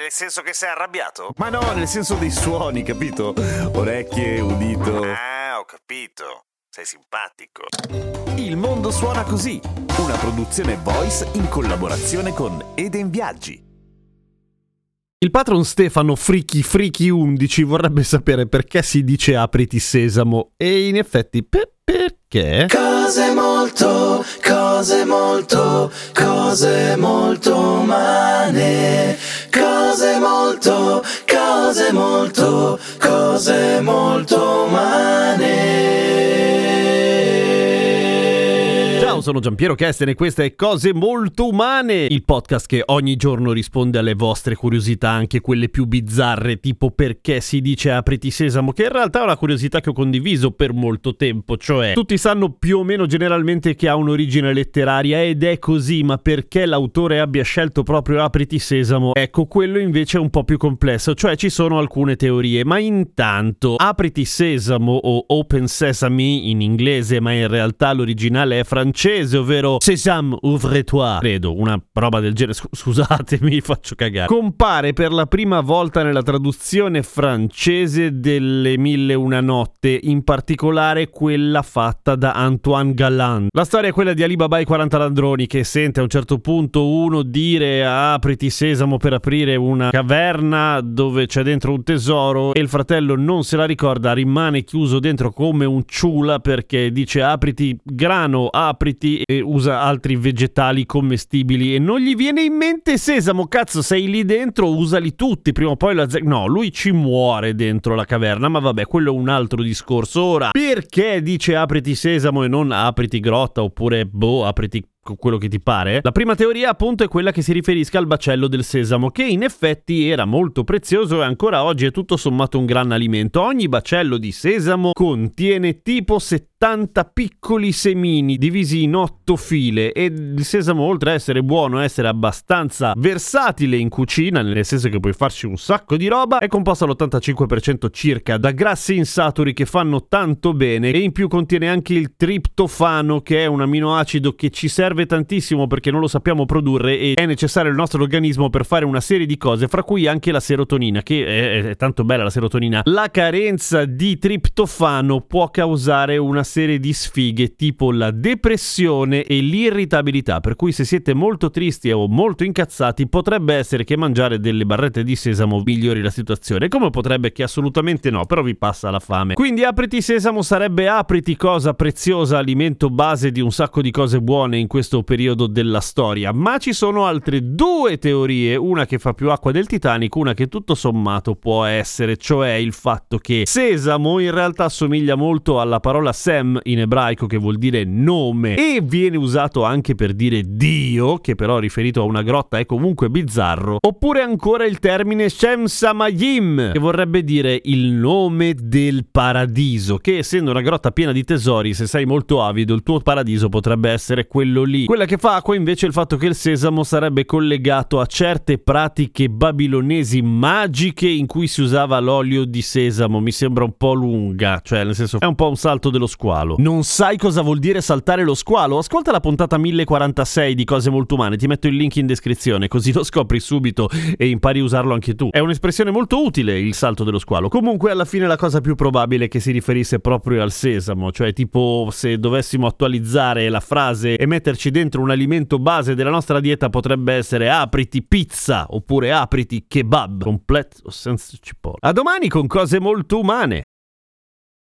Nel senso che sei arrabbiato? Ma no, nel senso dei suoni, capito? Orecchie, udito. Ah, ho capito. Sei simpatico. Il mondo suona così, una produzione voice in collaborazione con Eden Viaggi. Il patron Stefano Friki Friki 11 vorrebbe sapere perché si dice apriti sesamo e in effetti per- perché? Cose molto, cose molto, cose molto umane. Cose molto, cose molto, cose molto umane. Ciao, sono Giampiero Kesten e queste è Cose Molto Umane, il podcast che ogni giorno risponde alle vostre curiosità, anche quelle più bizzarre, tipo perché si dice apriti sesamo, che in realtà è una curiosità che ho condiviso per molto tempo, cioè tutti sanno più o meno generalmente che ha un'origine letteraria ed è così, ma perché l'autore abbia scelto proprio apriti sesamo? Ecco, quello invece è un po' più complesso, cioè ci sono alcune teorie, ma intanto apriti sesamo o open sesame in inglese, ma in realtà l'originale è francese, ovvero Sésame ouvre-toi, credo, una roba del genere, Scu- scusatemi, faccio cagare. Compare per la prima volta nella traduzione francese delle Mille una notte, in particolare quella fatta da Antoine Galland. La storia è quella di Alibaba e i 40 ladroni che sente a un certo punto uno dire apriti sesamo per aprire una caverna dove c'è dentro un tesoro e il fratello non se la ricorda, rimane chiuso dentro come un ciula perché dice apriti grano, apriti e usa altri vegetali commestibili e non gli viene in mente sesamo, cazzo sei lì dentro, usali tutti, prima o poi la... ze- No, lui ci muore dentro la caverna, ma vabbè, quello è un altro discorso. Ora, perché dice apriti sesamo e non apriti grotta oppure boh, apriti quello che ti pare. La prima teoria appunto è quella che si riferisca al baccello del sesamo, che in effetti era molto prezioso e ancora oggi è tutto sommato un gran alimento. Ogni baccello di sesamo contiene tipo 70 piccoli semini divisi in 8 file e il sesamo oltre a essere buono, essere abbastanza versatile in cucina, nel senso che puoi farci un sacco di roba, è composto all'85% circa da grassi insaturi che fanno tanto bene e in più contiene anche il triptofano che è un aminoacido che ci serve tantissimo perché non lo sappiamo produrre e è necessario al nostro organismo per fare una serie di cose, fra cui anche la serotonina, che è, è tanto bella la serotonina. La carenza di triptofano può causare una serie di sfighe tipo la depressione e l'irritabilità, per cui se siete molto tristi o molto incazzati potrebbe essere che mangiare delle barrette di sesamo migliori la situazione, come potrebbe che assolutamente no, però vi passa la fame. Quindi apriti sesamo sarebbe apriti cosa preziosa, alimento base di un sacco di cose buone in questo periodo della storia, ma ci sono altre due teorie, una che fa più acqua del Titanic, una che tutto sommato può essere, cioè il fatto che sesamo in realtà assomiglia molto alla parola Sem in ebraico che vuol dire nome e viene usato anche per dire Dio, che però riferito a una grotta è comunque bizzarro, oppure ancora il termine Shem Samayim, che vorrebbe dire il nome del paradiso, che essendo una grotta piena di tesori, se sei molto avido, il tuo paradiso potrebbe essere quello lì. Quella che fa acqua invece è il fatto che il sesamo sarebbe collegato a certe pratiche babilonesi magiche in cui si usava l'olio di sesamo. Mi sembra un po' lunga, cioè nel senso è un po' un salto dello squalo. Non sai cosa vuol dire saltare lo squalo? Ascolta la puntata 1046 di Cose Molto Umane, ti metto il link in descrizione così lo scopri subito e impari a usarlo anche tu. È un'espressione molto utile il salto dello squalo. Comunque alla fine la cosa più probabile è che si riferisse proprio al sesamo, cioè tipo se dovessimo attualizzare la frase e metterci dentro un alimento base della nostra dieta potrebbe essere apriti pizza oppure apriti kebab, completo senza cipolla. A domani con cose molto umane.